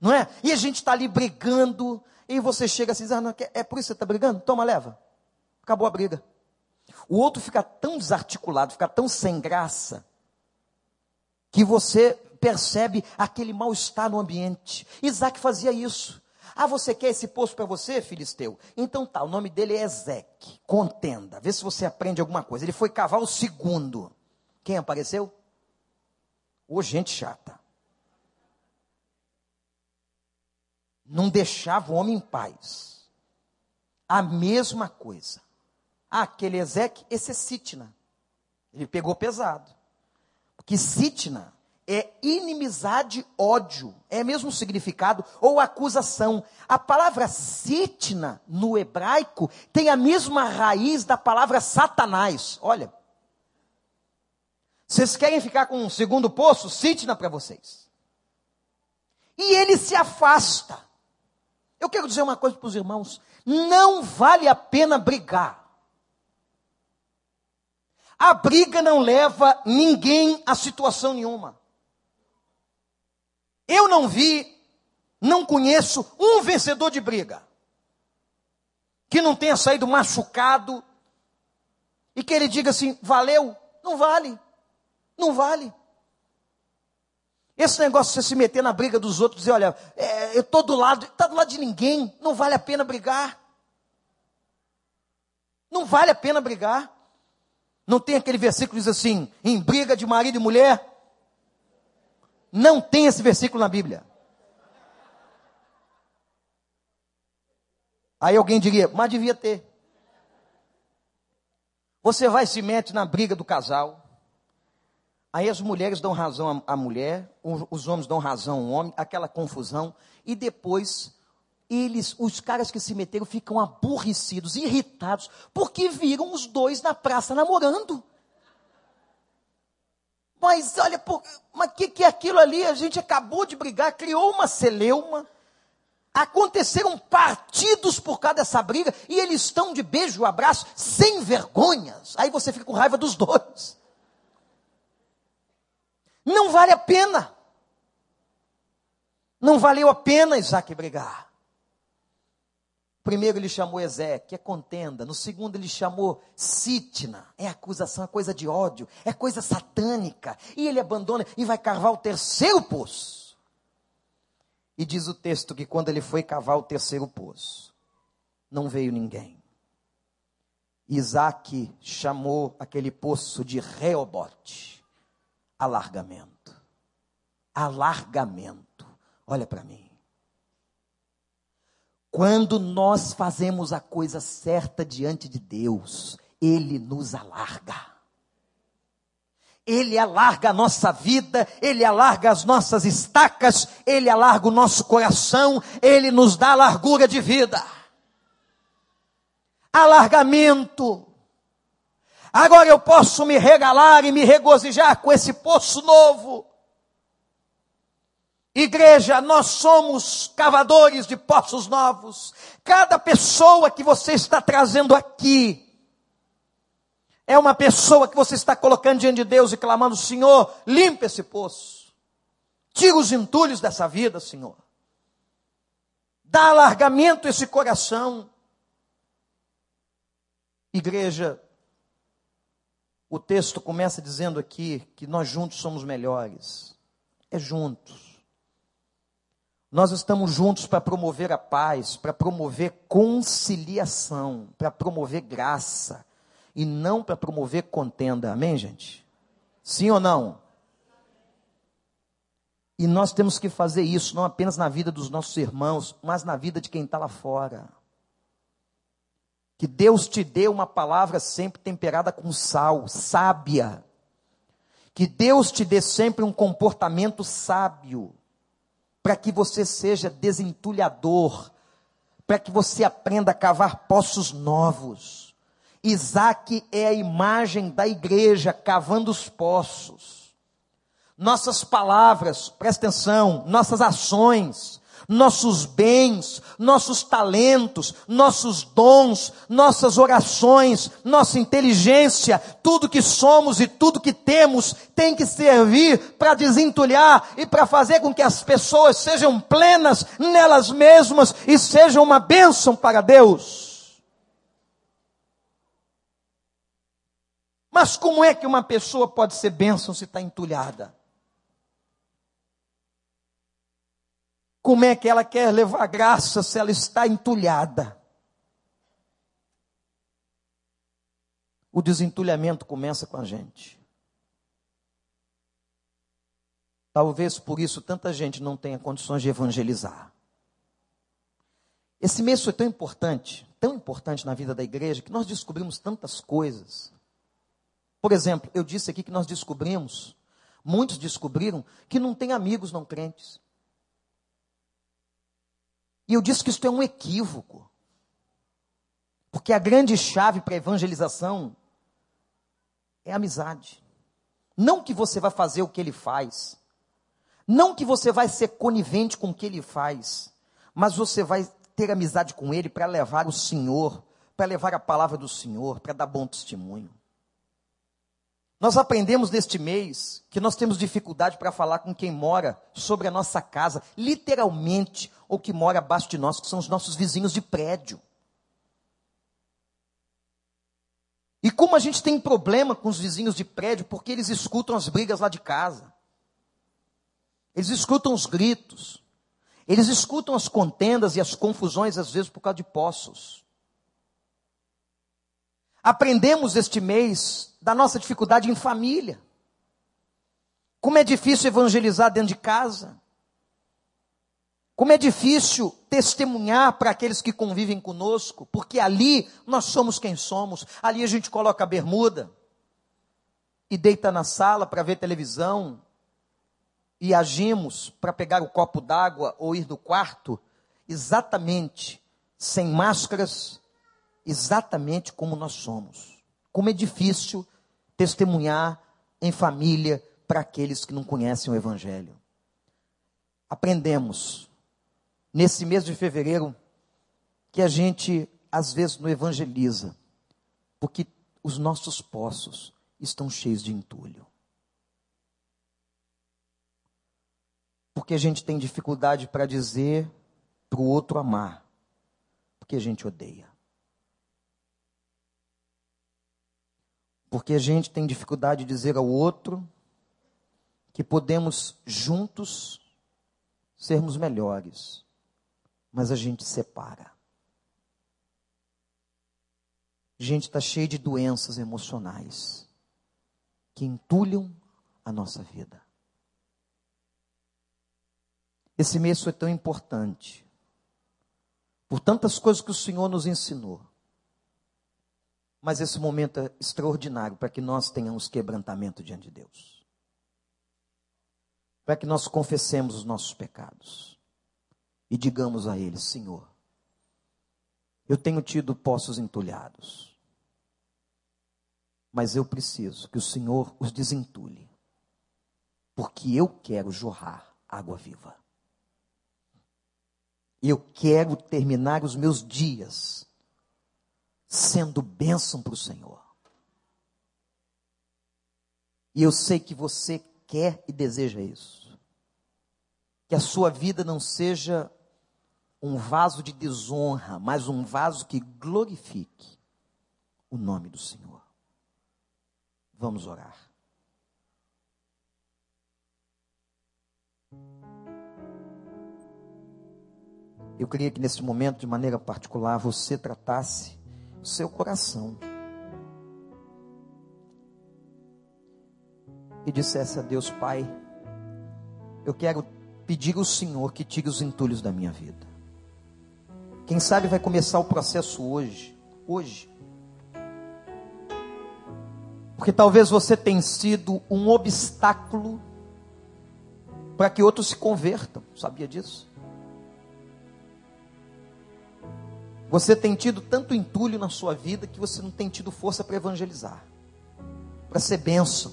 não é? E a gente está ali brigando, e você chega assim, ah, não, é por isso que você está brigando? Toma, leva. Acabou a briga. O outro fica tão desarticulado, fica tão sem graça, que você percebe aquele mal-estar no ambiente. Isaac fazia isso. Ah, você quer esse poço para você, filisteu? Então tá, o nome dele é Ezeque. Contenda. Vê se você aprende alguma coisa. Ele foi cavar o segundo. Quem apareceu? Ô, gente chata. Não deixava o homem em paz. A mesma coisa. Ah, aquele Ezeque, esse é Sitna. Ele pegou pesado. Porque Sitna é inimizade, ódio, é mesmo significado, ou acusação. A palavra sitna, no hebraico, tem a mesma raiz da palavra satanás. Olha. Vocês querem ficar com um segundo poço? Sitna para vocês. E ele se afasta. Eu quero dizer uma coisa para os irmãos: não vale a pena brigar. A briga não leva ninguém a situação nenhuma. Eu não vi, não conheço um vencedor de briga que não tenha saído machucado e que ele diga assim: valeu, não vale, não vale. Esse negócio de você se meter na briga dos outros e dizer, olha, é, eu estou do lado, está do lado de ninguém, não vale a pena brigar. Não vale a pena brigar. Não tem aquele versículo que diz assim, em briga de marido e mulher? Não tem esse versículo na Bíblia. Aí alguém diria, mas devia ter. Você vai e se mete na briga do casal. Aí as mulheres dão razão à mulher, os homens dão razão ao homem, aquela confusão. E depois, eles, os caras que se meteram, ficam aborrecidos, irritados, porque viram os dois na praça namorando. Mas olha, por, mas o que, que é aquilo ali? A gente acabou de brigar, criou uma celeuma. Aconteceram partidos por causa dessa briga e eles estão de beijo, abraço, sem vergonhas. Aí você fica com raiva dos dois. Não vale a pena. Não valeu a pena Isaac brigar. Primeiro ele chamou Ezequiel, é contenda. No segundo ele chamou Sitna, é acusação, é coisa de ódio, é coisa satânica. E ele abandona e vai cavar o terceiro poço. E diz o texto que quando ele foi cavar o terceiro poço, não veio ninguém. Isaac chamou aquele poço de Reobote, alargamento. Alargamento. Olha para mim. Quando nós fazemos a coisa certa diante de Deus, Ele nos alarga. Ele alarga a nossa vida, Ele alarga as nossas estacas, Ele alarga o nosso coração, Ele nos dá largura de vida. Alargamento. Agora eu posso me regalar e me regozijar com esse poço novo. Igreja, nós somos cavadores de poços novos. Cada pessoa que você está trazendo aqui, é uma pessoa que você está colocando diante de Deus e clamando: Senhor, limpa esse poço. Tira os entulhos dessa vida, Senhor. Dá alargamento a esse coração. Igreja, o texto começa dizendo aqui que nós juntos somos melhores. É juntos. Nós estamos juntos para promover a paz, para promover conciliação, para promover graça e não para promover contenda. Amém, gente? Sim ou não? E nós temos que fazer isso não apenas na vida dos nossos irmãos, mas na vida de quem está lá fora. Que Deus te dê uma palavra sempre temperada com sal, sábia. Que Deus te dê sempre um comportamento sábio, para que você seja desentulhador, para que você aprenda a cavar poços novos Isaac é a imagem da igreja cavando os poços. Nossas palavras, presta atenção, nossas ações, nossos bens, nossos talentos, nossos dons, nossas orações, nossa inteligência, tudo que somos e tudo que temos tem que servir para desentulhar e para fazer com que as pessoas sejam plenas nelas mesmas e sejam uma bênção para Deus. Mas como é que uma pessoa pode ser bênção se está entulhada? Como é que ela quer levar graça se ela está entulhada? O desentulhamento começa com a gente. Talvez por isso tanta gente não tenha condições de evangelizar. Esse mês foi tão importante, tão importante na vida da igreja, que nós descobrimos tantas coisas. Por exemplo, eu disse aqui que nós descobrimos, muitos descobriram, que não tem amigos não crentes. E eu disse que isso é um equívoco. Porque a grande chave para a evangelização é a amizade. Não que você vai fazer o que ele faz. Não que você vai ser conivente com o que ele faz, mas você vai ter amizade com ele para levar o Senhor, para levar a palavra do Senhor, para dar bom testemunho. Nós aprendemos neste mês que nós temos dificuldade para falar com quem mora sobre a nossa casa, literalmente, ou que mora abaixo de nós, que são os nossos vizinhos de prédio. E como a gente tem problema com os vizinhos de prédio, porque eles escutam as brigas lá de casa. Eles escutam os gritos. Eles escutam as contendas e as confusões, às vezes, por causa de poços. Aprendemos este mês da nossa dificuldade em família. Como é difícil evangelizar dentro de casa. Como é difícil testemunhar para aqueles que convivem conosco, porque ali nós somos quem somos. Ali a gente coloca a bermuda e deita na sala para ver televisão e agimos para pegar o copo d'água ou ir no quarto exatamente sem máscaras, exatamente como nós somos. Como é difícil testemunhar em família para aqueles que não conhecem o Evangelho. Aprendemos, nesse mês de fevereiro, que a gente às vezes não evangeliza, porque os nossos poços estão cheios de entulho. Porque a gente tem dificuldade para dizer para o outro amar, porque a gente odeia. Porque a gente tem dificuldade de dizer ao outro que podemos juntos sermos melhores, mas a gente separa. A gente está cheio de doenças emocionais que entulham a nossa vida. Esse mês foi tão importante, por tantas coisas que o Senhor nos ensinou. Mas esse momento é extraordinário para que nós tenhamos quebrantamento diante de Deus. Para que nós confessemos os nossos pecados e digamos a Ele: Senhor, eu tenho tido poços entulhados, mas eu preciso que o Senhor os desentulhe, porque eu quero jorrar água viva. Eu quero terminar os meus dias sendo bênção para o Senhor. E eu sei que você quer e deseja isso. Que a sua vida não seja um vaso de desonra, mas um vaso que glorifique o nome do Senhor. Vamos orar. Eu queria que nesse momento, de maneira particular, você tratasse seu coração. E dissesse a Deus, Pai, eu quero pedir ao Senhor que tire os entulhos da minha vida. Quem sabe vai começar o processo hoje, hoje. Porque talvez você tenha sido um obstáculo para que outros se convertam. Sabia disso? Você tem tido tanto entulho na sua vida que você não tem tido força para evangelizar, para ser bênção.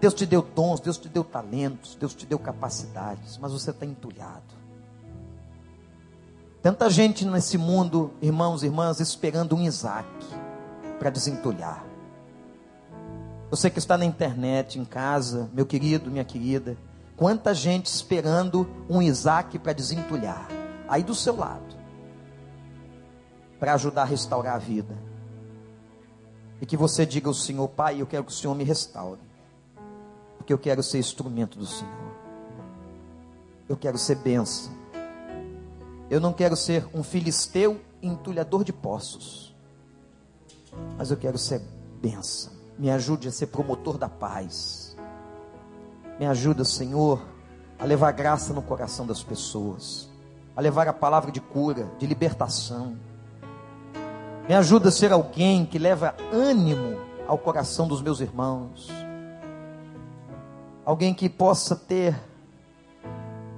Deus te deu dons, Deus te deu talentos, Deus te deu capacidades, mas você está entulhado. Tanta gente nesse mundo, irmãos e irmãs, esperando um Isaac para desentulhar. Você que está na internet, em casa, meu querido, minha querida, quanta gente esperando um Isaac para desentulhar. Aí do seu lado para ajudar a restaurar a vida. E que você diga ao Senhor, Pai, eu quero que o Senhor me restaure. Porque eu quero ser instrumento do Senhor. Eu quero ser bênção. Eu não quero ser um filisteu entulhador de poços. Mas eu quero ser bênção. Me ajude a ser promotor da paz. Me ajuda, Senhor, a levar graça no coração das pessoas. A levar a palavra de cura, de libertação me ajuda a ser alguém que leva ânimo ao coração dos meus irmãos. Alguém que possa ter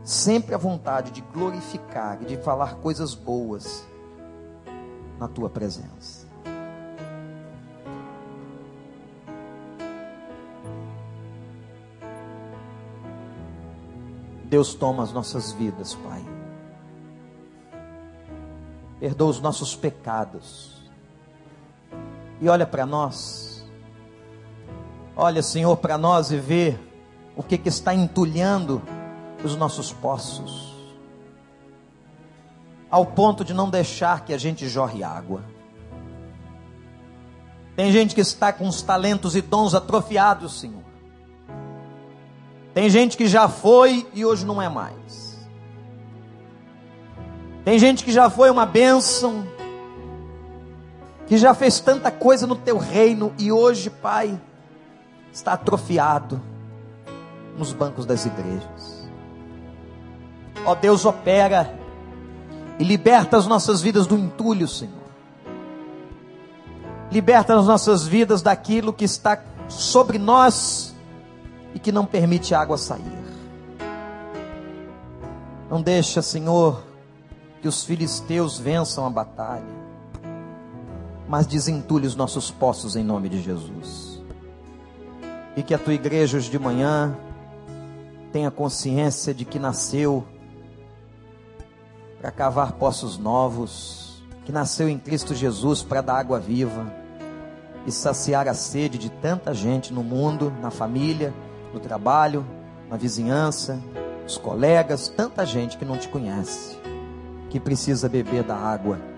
sempre a vontade de glorificar e de falar coisas boas na tua presença. Deus toma as nossas vidas, Pai. Perdoa os nossos pecados. E olha para nós. Olha, Senhor, para nós e vê o que, que está entulhando os nossos poços. Ao ponto de não deixar que a gente jorre água. Tem gente que está com os talentos e dons atrofiados, Senhor. Tem gente que já foi e hoje não é mais. Tem gente que já foi uma bênção, que já fez tanta coisa no teu reino e hoje, Pai, está atrofiado nos bancos das igrejas. Ó Deus, opera e liberta as nossas vidas do entulho, Senhor. Liberta as nossas vidas daquilo que está sobre nós e que não permite a água sair. Não deixa, Senhor, que os filisteus vençam a batalha, mas desentulhe os nossos poços em nome de Jesus. E que a tua igreja hoje de manhã tenha consciência de que nasceu para cavar poços novos, que nasceu em Cristo Jesus para dar água viva e saciar a sede de tanta gente no mundo, na família, no trabalho, na vizinhança, os colegas, tanta gente que não te conhece, que precisa beber da água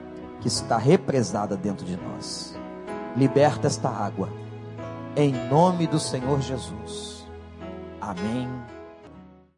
que está represada dentro de nós. Liberta esta água, em nome do Senhor Jesus. Amém